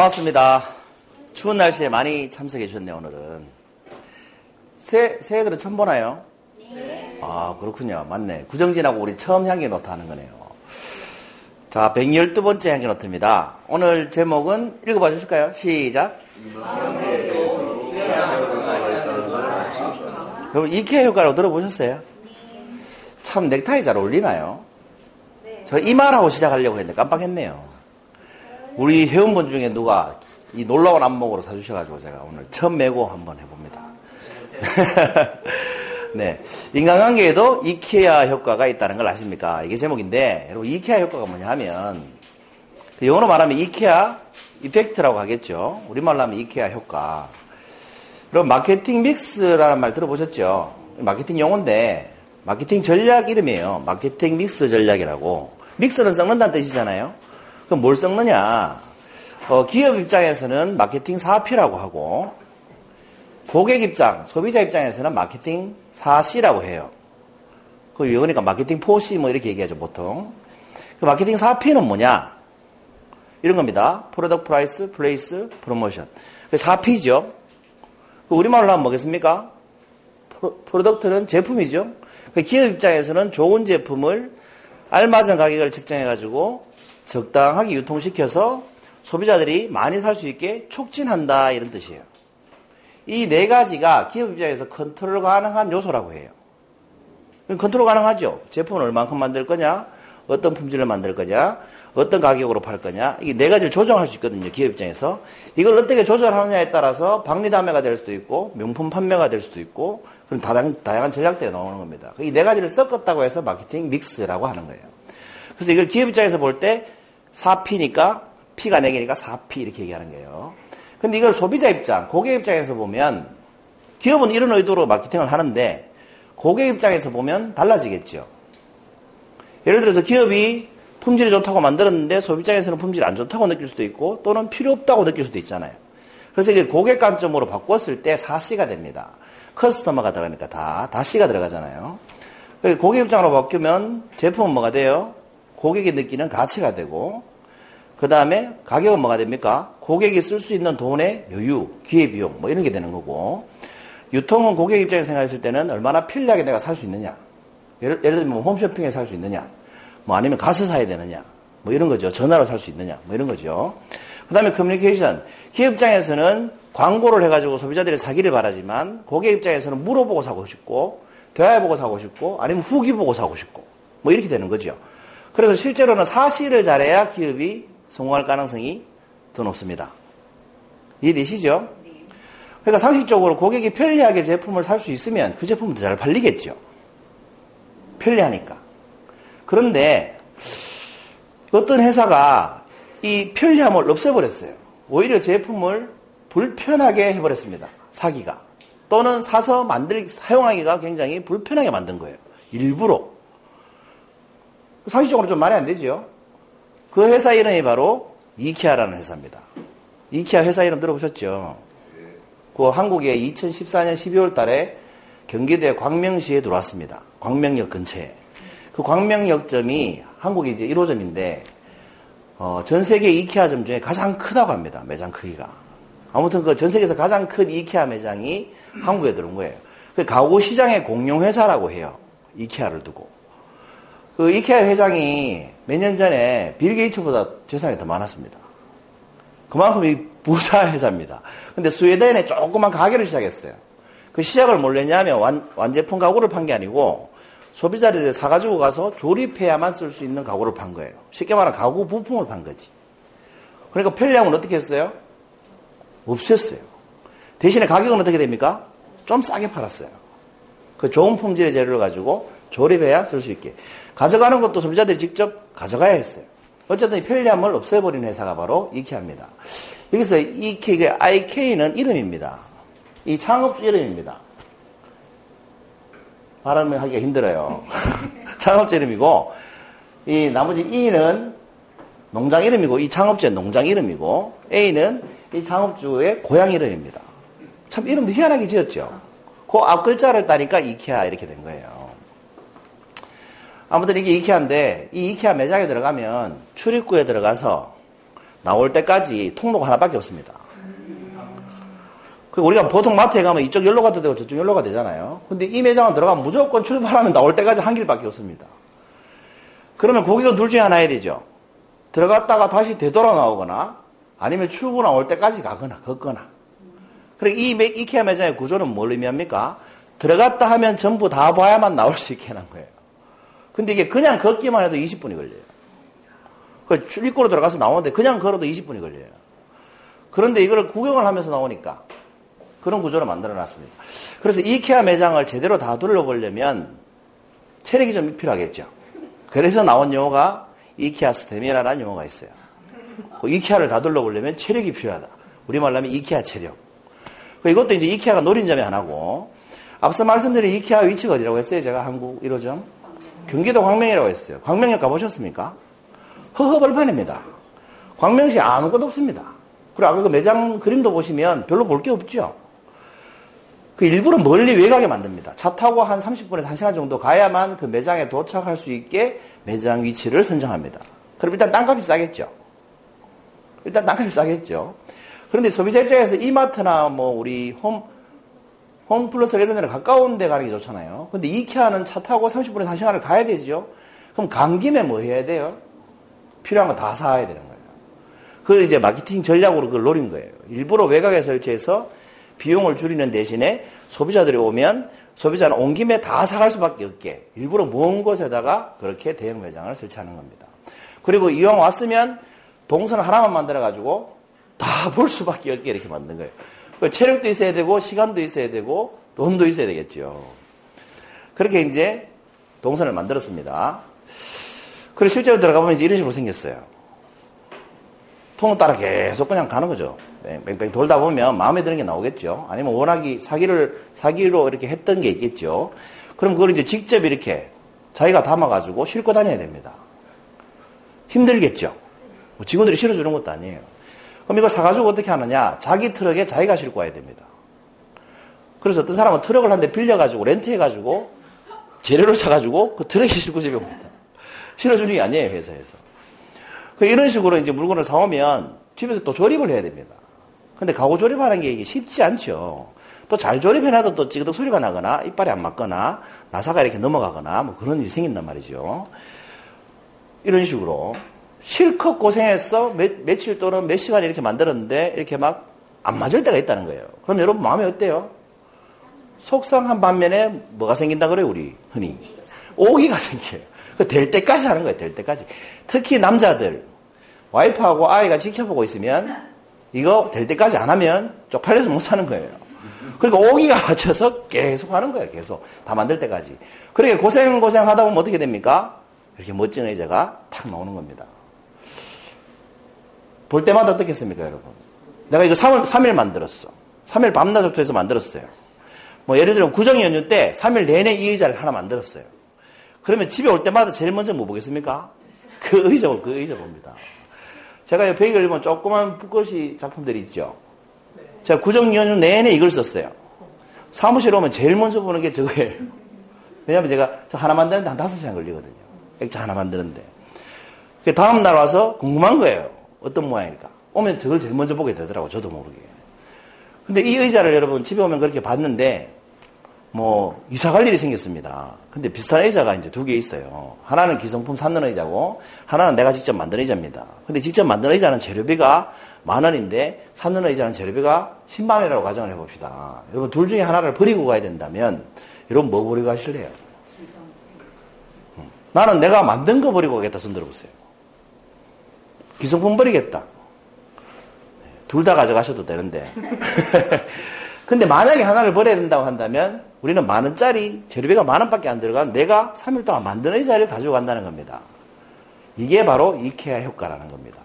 네, 고맙습니다. 추운 날씨에 많이 참석해 주셨네요, 오늘은. 새, 새해 들어 처음 보나요? 네. 아, 그렇군요. 맞네. 구정 지나고 우리 처음 향기 노트 하는 거네요. 자, 112번째 향기 노트입니다. 오늘 제목은 읽어봐 주실까요? 시작. 여러분, 이케아 효과라고 들어보셨어요? 참 넥타이 잘 어울리나요? 저 이 말하고 시작하려고 했는데 깜빡했네요. 우리 회원분 중에 누가 이 놀라운 안목으로 사주셔가지고 제가 오늘 처음 메고 한번 해봅니다. 네. 인간관계에도 이케아 효과가 있다는 걸 아십니까? 이게 제목인데, 여러분, 이케아 효과가 뭐냐 하면, 그 영어로 말하면 이케아 이펙트라고 하겠죠. 우리말로 하면 이케아 효과. 그럼 마케팅 믹스라는 말 들어보셨죠? 마케팅 용어인데, 마케팅 전략 이름이에요. 마케팅 mix 전략이라고. mix는 섞는다는 뜻이잖아요. 그럼 뭘 섞느냐? 어, 기업 입장에서는 마케팅 4P라고 하고, 고객 입장, 소비자 입장에서는 마케팅 4C라고 해요. 그 그러니까 마케팅 4C 뭐 이렇게 얘기하죠, 보통. 그 마케팅 4P는 뭐냐? 이런 겁니다. product price, place, promotion. 그 4P죠. 그 우리말로 하면 뭐겠습니까? product는 제품이죠. 그 기업 입장에서는 좋은 제품을 알맞은 가격을 책정해가지고 적당하게 유통시켜서 소비자들이 많이 살 수 있게 촉진한다 이런 뜻이에요. 이 네 가지가 기업 입장에서 컨트롤 가능한 요소라고 해요. 컨트롤 가능하죠. 제품을 얼만큼 만들 거냐, 어떤 품질을 만들 거냐, 어떤 가격으로 팔 거냐, 이게 네 가지를 조정할 수 있거든요. 기업 입장에서. 이걸 어떻게 조절하느냐에 따라서 박리담회가 될 수도 있고, 명품 판매가 될 수도 있고, 그런 다양, 다양한 전략들이 나오는 겁니다. 이 네 가지를 섞었다고 해서 마케팅 믹스라고 하는 거예요. 그래서 이걸 기업 입장에서 볼 때 4P니까 P가 4개니까 4P 이렇게 얘기하는 거예요. 근데 이걸 소비자 입장, 고객 입장에서 보면 기업은 이런 의도로 마케팅을 하는데 고객 입장에서 보면 달라지겠죠. 예를 들어서 기업이 품질이 좋다고 만들었는데 소비자에서는 품질이 안 좋다고 느낄 수도 있고 또는 필요 없다고 느낄 수도 있잖아요. 그래서 이게 고객 관점으로 바꿨을 때 4C가 됩니다. 커스터머가 들어가니까 다, 다 C가 들어가잖아요. 고객 입장으로 바뀌면 제품은 뭐가 돼요? 고객이 느끼는 가치가 되고 그 다음에 가격은 뭐가 됩니까? 고객이 쓸 수 있는 돈의 여유, 기회비용 뭐 이런 게 되는 거고 유통은 고객 입장에서 생각했을 때는 얼마나 편리하게 내가 살 수 있느냐. 예를, 예를 들면 홈쇼핑에 살 수 있느냐. 뭐 아니면 가서 사야 되느냐. 뭐 이런 거죠. 전화로 살 수 있느냐. 뭐 이런 거죠. 그 다음에 커뮤니케이션 기업 입장에서는 광고를 해가지고 소비자들이 사기를 바라지만 고객 입장에서는 물어보고 사고 싶고 대화해보고 사고 싶고 아니면 후기 보고 사고 싶고 뭐 이렇게 되는 거죠 그래서 실제로는 사실을 잘해야 기업이 성공할 가능성이 더 높습니다. 이해되시죠? 그러니까 상식적으로 고객이 편리하게 제품을 살 수 있으면 그 제품은 더 잘 팔리겠죠. 편리하니까. 그런데 어떤 회사가 이 편리함을 없애버렸어요. 오히려 제품을 불편하게 해버렸습니다. 사기가. 또는 사서 만들, 사용하기가 굉장히 불편하게 만든 거예요. 일부러. 상식적으로 좀 말이 안 되죠. 그 회사 이름이 바로 이케아라는 회사입니다. 이케아 회사 이름 들어보셨죠? 그 한국에 2014년 12월 달에 경기도의 광명시에 들어왔습니다. 광명역 근처에. 그 광명역점이 한국에 이제 1호점인데, 어, 전 세계 이케아점 중에 가장 크다고 합니다. 매장 크기가. 아무튼 그 전 세계에서 가장 큰 이케아 매장이 한국에 들어온 거예요. 그 가구 시장의 공룡회사라고 해요. 이케아를 두고. 그 이케아 회장이 몇 년 전에 빌 게이츠보다 재산이 더 많았습니다. 그만큼 이 부자 회사입니다. 근데 스웨덴에 조그만 가게를 시작했어요. 그 시작을 뭘했냐면 완, 완제품 가구를 판 게 아니고 소비자들이 사가지고 가서 조립해야만 쓸 수 있는 가구를 판 거예요. 쉽게 말하면 가구 부품을 판 거지. 그러니까 편리함은 어떻게 했어요? 없앴어요. 대신에 가격은 어떻게 됩니까? 좀 싸게 팔았어요. 그 좋은 품질의 재료를 가지고 조립해야 쓸 수 있게. 가져가는 것도 소비자들이 직접 가져가야 했어요. 어쨌든 편리함을 없애버린 회사가 바로 이케아입니다. 여기서 이케, IK는 이름입니다. 이 창업주 이름입니다. 발음하기가 힘들어요. 창업주 이름이고, 이 나머지 E는 농장 이름이고, 이 창업주의 농장 이름이고, A는 이 창업주의 고향 이름입니다. 참 이름도 희한하게 지었죠. 그 앞 글자를 따니까 이케아 이렇게 된 거예요. 아무튼 이게 이케아인데 이 이케아 매장에 들어가면 출입구에 들어가서 나올 때까지 통로가 하나밖에 없습니다. 그 우리가 보통 마트에 가면 이쪽 열로 가도 되고 저쪽 열로 가도 되잖아요. 근데 이 매장은 들어가면 무조건 출발하면 나올 때까지 한 길밖에 없습니다. 그러면 거기가 둘 중에 하나 해야 되죠. 들어갔다가 다시 되돌아 나오거나 아니면 출구 나올 때까지 가거나 걷거나. 그리고 이 이케아 매장의 구조는 뭘 의미합니까? 들어갔다 하면 전부 다 봐야만 나올 수 있게 해놓은 거예요. 근데 이게 그냥 걷기만 해도 20분이 걸려요. 그 출입구로 들어가서 나오는데 그냥 걸어도 20분이 걸려요. 그런데 이거를 구경을 하면서 나오니까 그런 구조를 만들어 놨습니다. 그래서 이케아 매장을 제대로 다 둘러보려면 체력이 좀 필요하겠죠. 그래서 나온 용어가 이케아 스테미라라는 용어가 있어요. 그 이케아를 다 둘러보려면 체력이 필요하다. 우리말로 하면 이케아 체력. 그 이것도 이제 이케아가 노린 점이 하나고, 앞서 말씀드린 이케아 위치가 어디라고 했어요? 제가 한국 1호점? 경기도 광명이라고 했어요. 광명에 가보셨습니까? 허허벌판입니다. 광명시 아무것도 없습니다. 그리고 아까 그 매장 그림도 보시면 별로 볼 게 없죠? 그 일부러 멀리 외곽에 만듭니다. 차 타고 한 30분에서 1시간 정도 가야만 그 매장에 도착할 수 있게 매장 위치를 선정합니다. 그럼 일단 땅값이 싸겠죠. 일단 땅값이 싸겠죠. 그런데 소비자 입장에서 이마트나 뭐 우리 홈, 홈플러스 이런 데는 가까운 데 가는 게 좋잖아요. 근데 이케아는 차 타고 30분에서 1시간을 가야 되죠. 그럼 간 김에 뭐 해야 돼요? 필요한 거 다 사야 되는 거예요. 그걸 이제 마케팅 전략으로 그걸 노린 거예요. 일부러 외곽에 설치해서 비용을 줄이는 대신에 소비자들이 오면 소비자는 온 김에 다 사갈 수밖에 없게 일부러 먼 곳에다가 그렇게 대형 매장을 설치하는 겁니다. 그리고 이왕 왔으면 동선 하나만 만들어가지고 다 볼 수밖에 없게 이렇게 만든 거예요. 그 체력도 있어야 되고 시간도 있어야 되고 돈도 있어야 되겠죠. 그렇게 이제 동선을 만들었습니다. 그리고 실제로 들어가 보면 이런 식으로 생겼어요. 통을 따라 계속 그냥 가는 거죠. 뺑뺑 돌다 보면 마음에 드는 게 나오겠죠. 아니면 워낙이 사기를, 사기로 이렇게 했던 게 있겠죠. 그럼 그걸 이제 직접 이렇게 자기가 담아가지고 싣고 다녀야 됩니다. 힘들겠죠. 뭐 직원들이 실어주는 것도 아니에요. 그럼 이걸 사가지고 어떻게 하느냐? 자기 트럭에 자기가 싣고 와야 됩니다. 그래서 어떤 사람은 트럭을 한 대 빌려가지고 렌트해가지고 재료를 사가지고 그 트럭에 싣고 집에 옵니다. 실어주는 게 아니에요, 회사에서. 그 이런 식으로 이제 물건을 사오면 집에서 또 조립을 해야 됩니다. 근데 가구 조립하는 게 쉽지 않죠. 또 잘 조립해놔도 또 찌그덕 소리가 나거나 이빨이 안 맞거나 나사가 이렇게 넘어가거나 뭐 그런 일이 생긴단 말이죠. 이런 식으로 실컷 고생해서 몇, 며칠 또는 몇 시간 이렇게 만들었는데 이렇게 막 안 맞을 때가 있다는 거예요. 그럼 여러분 마음이 어때요? 속상한 반면에 뭐가 생긴다 그래요, 우리 흔히? 오기가 생겨요. 그될 때까지 하는 거예요, 될 때까지. 특히 남자들, 와이프하고 아이가 지켜보고 있으면 이거 될 때까지 안 하면 쪽팔려서 못 사는 거예요. 그러니까 오기가 맞춰서 계속 하는 거예요. 계속. 다 만들 때까지. 그러니까 고생, 고생 하다 보면 어떻게 됩니까? 이렇게 멋진 의자가 탁 나오는 겁니다. 볼 때마다 어떻겠습니까, 여러분? 내가 이거 3일, 3일 만들었어. 3일 밤낮부터 해서 만들었어요. 뭐 예를 들면 구정 연휴 때 3일 내내 이 의자를 하나 만들었어요. 그러면 집에 올 때마다 제일 먼저 뭐 보겠습니까? 그 의자, 그 의자 봅니다. 제가 옆에 이걸 보면 조그만 붓글씨 작품들이 있죠. 제가 구정 연휴 내내 이걸 썼어요. 사무실 오면 제일 먼저 보는 게 저거예요. 왜냐면 제가 저 하나 만드는데 한 다섯 시간 걸리거든요. 액자 하나 만드는데. 다음 날 와서 궁금한 거예요. 어떤 모양일까? 오면 저걸 제일 먼저 보게 되더라고, 저도 모르게. 근데 이 의자를 여러분 집에 오면 그렇게 봤는데, 뭐, 이사 갈 일이 생겼습니다. 근데 비슷한 의자가 이제 두 개 있어요. 하나는 기성품 샀는 의자고, 하나는 내가 직접 만든 의자입니다. 근데 직접 만든 의자는 재료비가 만 원인데, 샀는 의자는 재료비가 10만 원이라고 가정을 해봅시다. 여러분, 둘 중에 하나를 버리고 가야 된다면, 여러분 뭐 버리고 가실래요? 나는 내가 만든 거 버리고 가겠다 손 들어보세요. 기성품 버리겠다. 둘 다 가져가셔도 되는데. 근데 만약에 하나를 버려야 된다고 한다면 우리는 만 원짜리 재료비가 만 원밖에 안 들어간 내가 3일 동안 만든 의자를 가지고 간다는 겁니다. 이게 바로 이케아 효과라는 겁니다.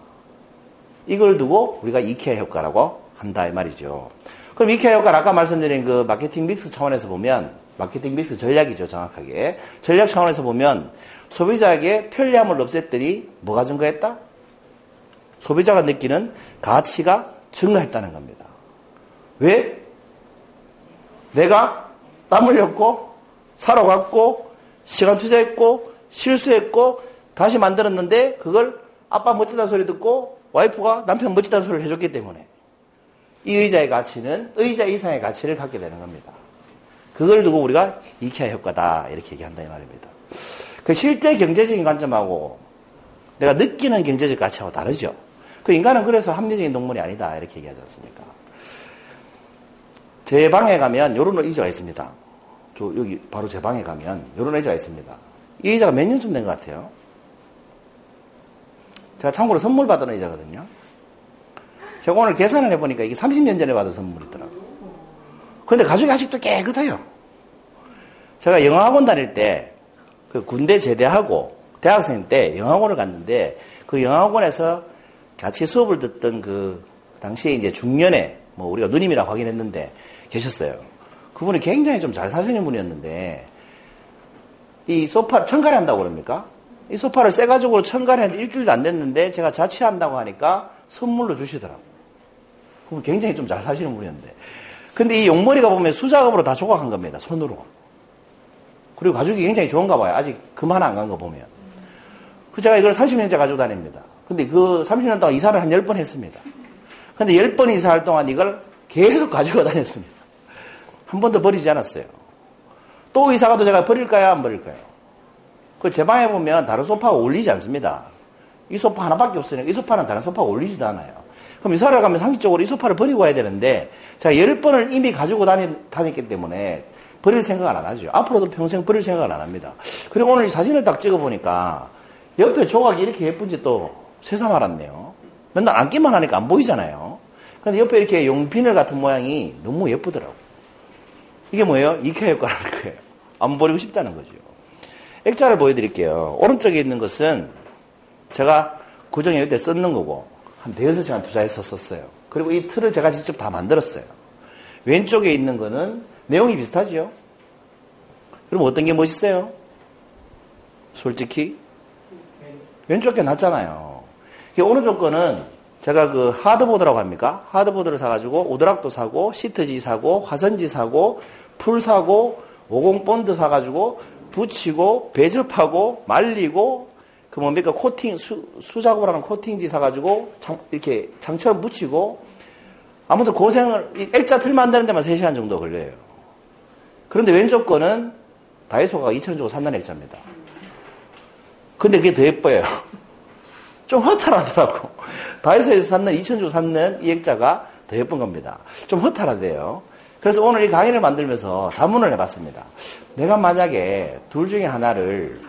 이걸 두고 우리가 이케아 효과라고 한다 이 말이죠. 그럼 이케아 효과는 아까 말씀드린 그 마케팅 믹스 차원에서 보면 마케팅 믹스 전략이죠 정확하게 전략 차원에서 보면 소비자에게 편리함을 없앴더니 뭐가 증가했다? 소비자가 느끼는 가치가 증가했다는 겁니다. 왜? 내가 땀 흘렸고, 사러 갔고, 시간 투자했고, 실수했고, 다시 만들었는데, 그걸 아빠 멋지다 소리 듣고, 와이프가 남편 멋지다는 소리를 해줬기 때문에 이 의자의 가치는 의자 이상의 가치를 갖게 되는 겁니다. 그걸 두고 우리가 이케아 효과다 이렇게 얘기한다 이 말입니다. 그 실제 경제적인 관점하고 내가 느끼는 경제적 가치하고 다르죠. 그 인간은 그래서 합리적인 동물이 아니다 이렇게 얘기하지 않습니까? 제 방에 가면 이런 의자가 있습니다. 저 여기 바로 제 방에 가면 이런 의자가 있습니다. 이 의자가 몇 년쯤 된 것 같아요? 제가 참고로 선물 받은 의자거든요. 제가 오늘 계산을 해보니까 이게 30년 전에 받은 선물이더라고요. 그런데 가죽이 아직도 깨끗해요. 제가 영어학원 다닐 때, 그 군대 제대하고 대학생 때 영어학원을 갔는데, 그 영어학원에서 같이 수업을 듣던 그, 당시에 이제 중년에, 뭐 우리가 누님이라고 하긴 했는데, 계셨어요. 그분이 굉장히 좀 잘 사시는 분이었는데, 이 소파, 청가리 한다고 그럽니까? 이 소파를 새 가지고 청가리 한지 일주일도 안 됐는데, 제가 자취한다고 하니까 선물로 주시더라고요. 그분 굉장히 좀 잘 사시는 분이었는데. 근데 이 용머리가 보면 수작업으로 다 조각한 겁니다. 손으로. 그리고 가죽이 굉장히 좋은가 봐요. 아직 금 하나 안 간 거 보면. 그 제가 이걸 30년째 가지고 다닙니다. 근데 그 30년 동안 이사를 한 10번 했습니다. 근데 10번 이사할 동안 이걸 계속 가지고 다녔습니다. 한 번도 버리지 않았어요. 또 이사 가도 제가 버릴까요? 안 버릴까요? 그 제 방에 보면 다른 소파가 어울리지 않습니다. 이 소파 하나밖에 없으니까 이 소파는 다른 소파가 어울리지도 않아요. 그럼 이사를 가면 상식적으로 이 소파를 버리고 와야 되는데 제가 열 번을 이미 가지고 다니, 다녔기 때문에 버릴 생각을 안 하죠. 앞으로도 평생 버릴 생각을 안 합니다. 그리고 오늘 이 사진을 딱 찍어보니까 옆에 조각이 이렇게 예쁜지 또 새삼 알았네요. 맨날 앉기만 하니까 안 보이잖아요. 근데 옆에 이렇게 용비늘 같은 모양이 너무 예쁘더라고요. 이게 뭐예요? 이케아 효과라는 거예요. 안 버리고 싶다는 거죠. 액자를 보여드릴게요. 오른쪽에 있는 것은 제가 고정해 때 썼는 거고 한 대여섯 시간 투자해서 썼어요. 그리고 이 틀을 제가 직접 다 만들었어요. 왼쪽에 있는 거는 내용이 비슷하죠? 그럼 어떤 게 멋있어요? 솔직히? 왼쪽 게 낫잖아요. 오른쪽 거는 제가 그 하드보드라고 합니까? 하드보드를 사가지고 우드락도 사고, 시트지 사고, 화선지 사고, 풀 사고, 50 본드 사가지고 붙이고, 배접하고, 말리고, 그 뭡니까? 코팅, 수, 수작업을 하는 코팅지 사가지고, 장, 이렇게 장처럼 붙이고, 아무튼 고생을, 액자 틀 만드는 데만 3시간 정도 걸려요. 그런데 왼쪽 거는 다이소가 2,000원 주고 산다는 액자입니다. 근데 그게 더 예뻐요. 좀 허탈하더라고. 다이소에서 샀는, 2,000원 주고 샀는 이 액자가 더 예쁜 겁니다. 좀 허탈하대요. 그래서 오늘 이 강의를 만들면서 자문을 해봤습니다. 내가 만약에 둘 중에 하나를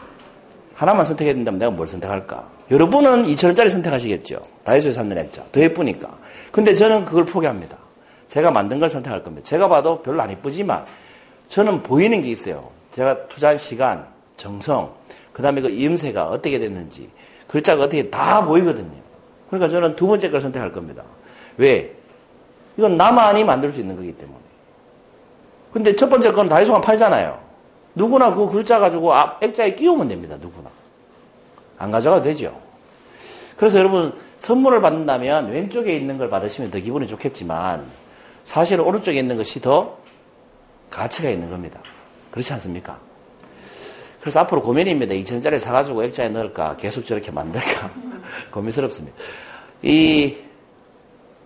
하나만 선택해야 된다면 내가 뭘 선택할까? 여러분은 2천원짜리 선택하시겠죠? 다이소에서 샀는 액자. 더 예쁘니까. 근데 저는 그걸 포기합니다. 제가 만든 걸 선택할 겁니다. 제가 봐도 별로 안 예쁘지만 저는 보이는 게 있어요. 제가 투자한 시간, 정성, 그 다음에 그 이음새가 어떻게 됐는지, 글자가 어떻게 다 보이거든요. 그러니까 저는 두 번째 걸 선택할 겁니다. 왜? 이건 나만이 만들 수 있는 거기 때문에. 근데 첫 번째 거는 다이소가 팔잖아요. 누구나 그 글자 가지고 앞 액자에 끼우면 됩니다. 누구나. 안 가져가도 되죠. 그래서 여러분 선물을 받는다면 왼쪽에 있는 걸 받으시면 더 기분이 좋겠지만 사실 오른쪽에 있는 것이 더 가치가 있는 겁니다. 그렇지 않습니까? 그래서 앞으로 고민입니다. 2천원짜리 사가지고 액자에 넣을까? 계속 저렇게 만들까? 고민스럽습니다. 이,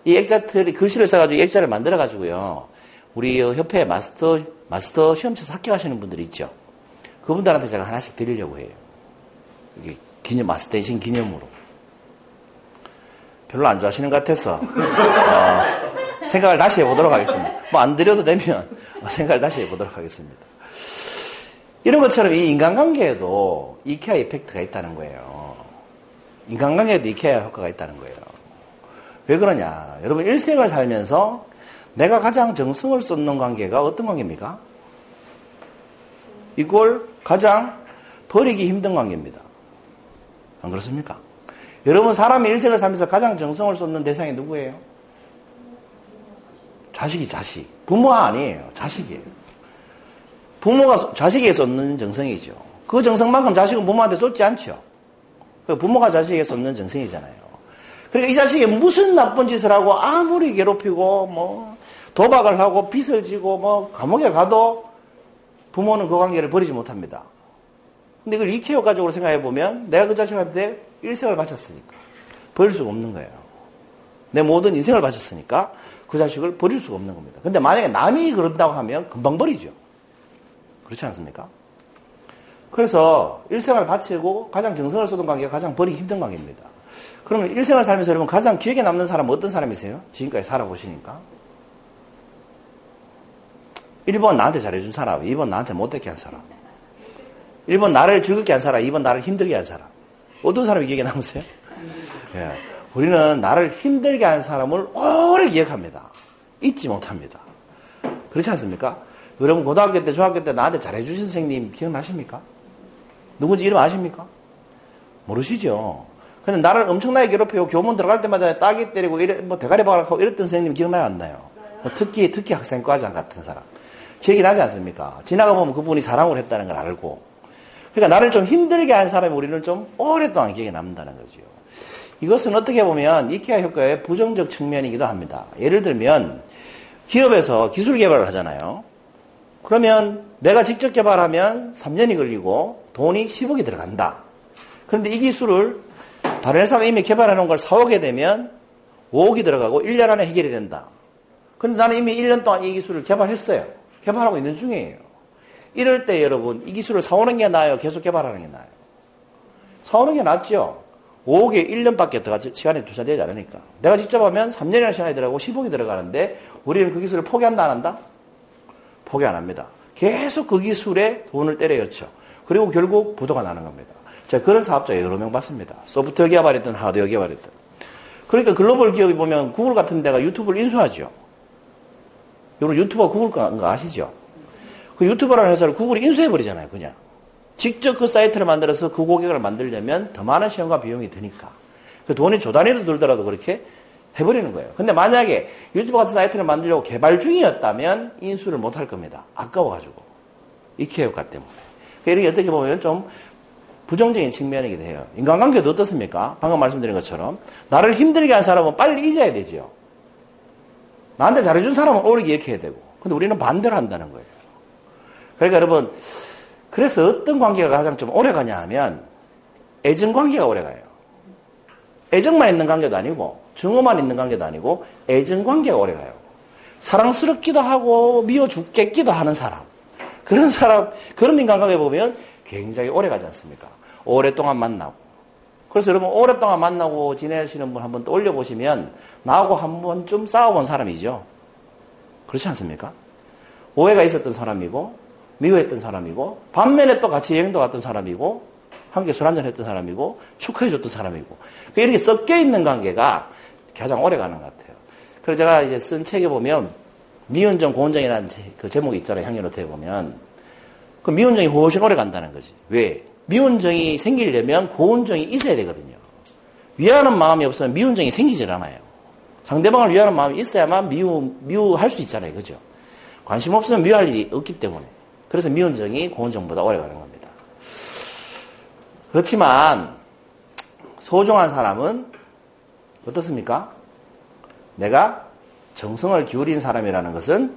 이 액자들이 글씨를 써가지고 액자를 만들어가지고요. 우리 협회 마스터, 마스터 시험 쳐서 합격하시는 분들이 있죠. 그분들한테 제가 하나씩 드리려고 해요. 이게 기념, 마스터 대신 기념으로. 별로 안 좋아하시는 것 같아서, 어, 생각을 다시 해보도록 하겠습니다. 뭐 안 드려도 되면 생각을 다시 해보도록 하겠습니다. 이런 것처럼 이 인간관계에도 이케아 이펙트가 있다는 거예요. 인간관계에도 이케아 효과가 있다는 거예요. 왜 그러냐. 여러분 일생을 살면서 내가 가장 정성을 쏟는 관계가 어떤 관계입니까? 이걸 가장 버리기 힘든 관계입니다. 안 그렇습니까? 여러분 사람이 일생을 살면서 가장 정성을 쏟는 대상이 누구예요? 자식이 자식. 부모가 아니에요. 자식이에요. 부모가 자식에게 쏟는 정성이죠. 그 정성만큼 자식은 부모한테 쏟지 않죠. 그 부모가 자식에게 쏟는 정성이잖아요. 그러니까 이 자식이 무슨 나쁜 짓을 하고 아무리 괴롭히고 뭐 도박을 하고 빚을 지고 뭐 감옥에 가도 부모는 그 관계를 버리지 못합니다. 근데 이걸 이케어 가족으로 생각해 보면 내가 그 자식한테 일생을 바쳤으니까 버릴 수가 없는 거예요. 내 모든 인생을 바쳤으니까 그 자식을 버릴 수가 없는 겁니다. 근데 만약에 남이 그런다고 하면 금방 버리죠. 그렇지 않습니까? 그래서 일생을 바치고 가장 정성을 쏟은 관계가 가장 버리기 힘든 관계입니다. 그러면 일생을 살면서 여러분 가장 기억에 남는 사람은 어떤 사람이세요? 지금까지 살아보시니까. 1번 나한테 잘해준 사람, 2번 나한테 못되게 한 사람. 1번 나를 즐겁게 한 사람, 2번 나를 힘들게 한 사람. 어떤 사람이 기억에 남으세요? 예. 우리는 나를 힘들게 한 사람을 오래 기억합니다. 잊지 못합니다. 그렇지 않습니까? 여러분 고등학교 때, 중학교 때 나한테 잘해주신 선생님 기억나십니까? 누군지 이름 아십니까? 모르시죠? 근데 나를 엄청나게 괴롭히고 교문 들어갈 때마다 따기 때리고 이래, 뭐 대가리 박아고 이랬던 선생님 기억나요? 안 나요? 뭐 특히, 특히 학생과장 같은 사람. 기억이 나지 않습니까? 지나가 보면 그분이 사랑을 했다는 걸 알고. 그러니까 나를 좀 힘들게 한 사람이 우리는 좀 오랫동안 기억에 남는다는 거죠. 이것은 어떻게 보면 이케아 효과의 부정적 측면이기도 합니다. 예를 들면 기업에서 기술 개발을 하잖아요. 그러면 내가 직접 개발하면 3년이 걸리고 돈이 10억이 들어간다. 그런데 이 기술을 다른 회사가 이미 개발해 놓은 걸 사오게 되면 5억이 들어가고 1년 안에 해결이 된다. 그런데 나는 이미 1년 동안 이 기술을 개발했어요. 개발하고 있는 중이에요. 이럴 때 여러분, 이 기술을 사오는 게 나아요? 계속 개발하는 게 나아요? 사오는 게 낫죠? 5억에 1년밖에 더 시간이 투자되지 않으니까. 내가 직접 하면 3년이라는 시간이 들어가고 10억이 들어가는데 우리는 그 기술을 포기한다, 안 한다? 포기 안 합니다. 계속 그 기술에 돈을 때려였죠. 그리고 결국 부도가 나는 겁니다. 제가 그런 사업자 여러 명 봤습니다. 소프트웨어 개발했든 하드웨어 개발했든. 그러니까 글로벌 기업이 보면 구글 같은 데가 유튜브를 인수하죠. 여러분 유튜버 구글 거 아시죠? 그 유튜버라는 회사를 구글이 인수해버리잖아요, 그냥. 직접 그 사이트를 만들어서 그 고객을 만들려면 더 많은 시간과 비용이 드니까. 그 돈이 조 단위로 들더라도 그렇게 해버리는 거예요. 근데 만약에 유튜브 같은 사이트를 만들려고 개발 중이었다면 인수를 못 할 겁니다. 아까워가지고. 효과 때문에. 그러니까 어떻게 보면 좀 부정적인 측면이기도 해요. 인간관계도 어떻습니까? 방금 말씀드린 것처럼. 나를 힘들게 한 사람은 빨리 잊어야 되죠. 나한테 잘해준 사람은 오래 기억해야 되고. 근데 우리는 반대로 한다는 거예요. 그러니까 여러분, 그래서 어떤 관계가 가장 좀 오래 가냐 하면 애정 관계가 오래 가요. 애정만 있는 관계도 아니고 증오만 있는 관계도 아니고 애정 관계가 오래 가요. 사랑스럽기도 하고 미워 죽겠기도 하는 사람. 그런 사람, 그런 인간관계 보면 굉장히 오래 가지 않습니까? 오랫동안 만나고. 그래서 여러분 오랫동안 만나고 지내시는 분 한번 떠올려 보시면 나하고 한 번쯤 싸워본 사람이죠. 그렇지 않습니까? 오해가 있었던 사람이고 미워했던 사람이고 반면에 또 같이 여행도 갔던 사람이고 함께 술 한잔 했던 사람이고 축하해줬던 사람이고 이렇게 섞여 있는 관계가 가장 오래 가는 것 같아요. 그래서 제가 이제 쓴 책에 보면 미운정 고운정이라는 그 제목이 있잖아요. 향연호태에 보면 그 미운정이 훨씬 오래 간다는 거지. 왜? 미운정이 생기려면 고운정이 있어야 되거든요. 위하는 마음이 없으면 미운정이 생기질 않아요. 상대방을 위하는 마음이 있어야만 미우, 미워할 수 있잖아요. 그죠? 관심 없으면 미워할 일이 없기 때문에. 그래서 미운정이 고운정보다 오래 가는 겁니다. 그렇지만, 소중한 사람은 어떻습니까? 내가 정성을 기울인 사람이라는 것은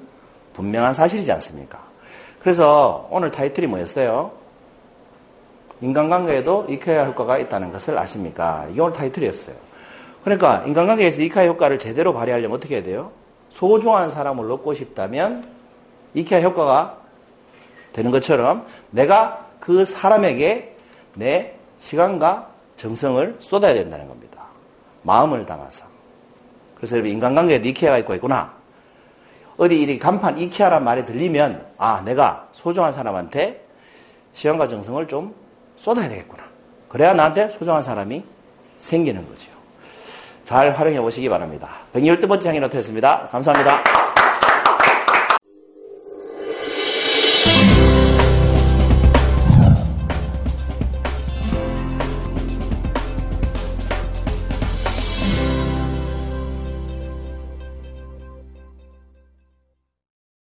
분명한 사실이지 않습니까? 그래서 오늘 타이틀이 뭐였어요? 인간관계에도 이케아 효과가 있다는 것을 아십니까? 이게 오늘 타이틀이었어요. 그러니까 인간관계에서 이케아 효과를 제대로 발휘하려면 어떻게 해야 돼요? 소중한 사람을 얻고 싶다면 이케아 효과가 되는 것처럼 내가 그 사람에게 내 시간과 정성을 쏟아야 된다는 겁니다. 마음을 담아서. 그래서 여러분 인간관계에 이케아가 있고 있구나. 어디 이렇게 간판 이케아란 말이 들리면 아 내가 소중한 사람한테 시간과 정성을 좀 쏟아야 되겠구나. 그래야 나한테 소중한 사람이 생기는 거죠. 잘 활용해 보시기 바랍니다. 112번째 장인 어떻습니다 감사합니다.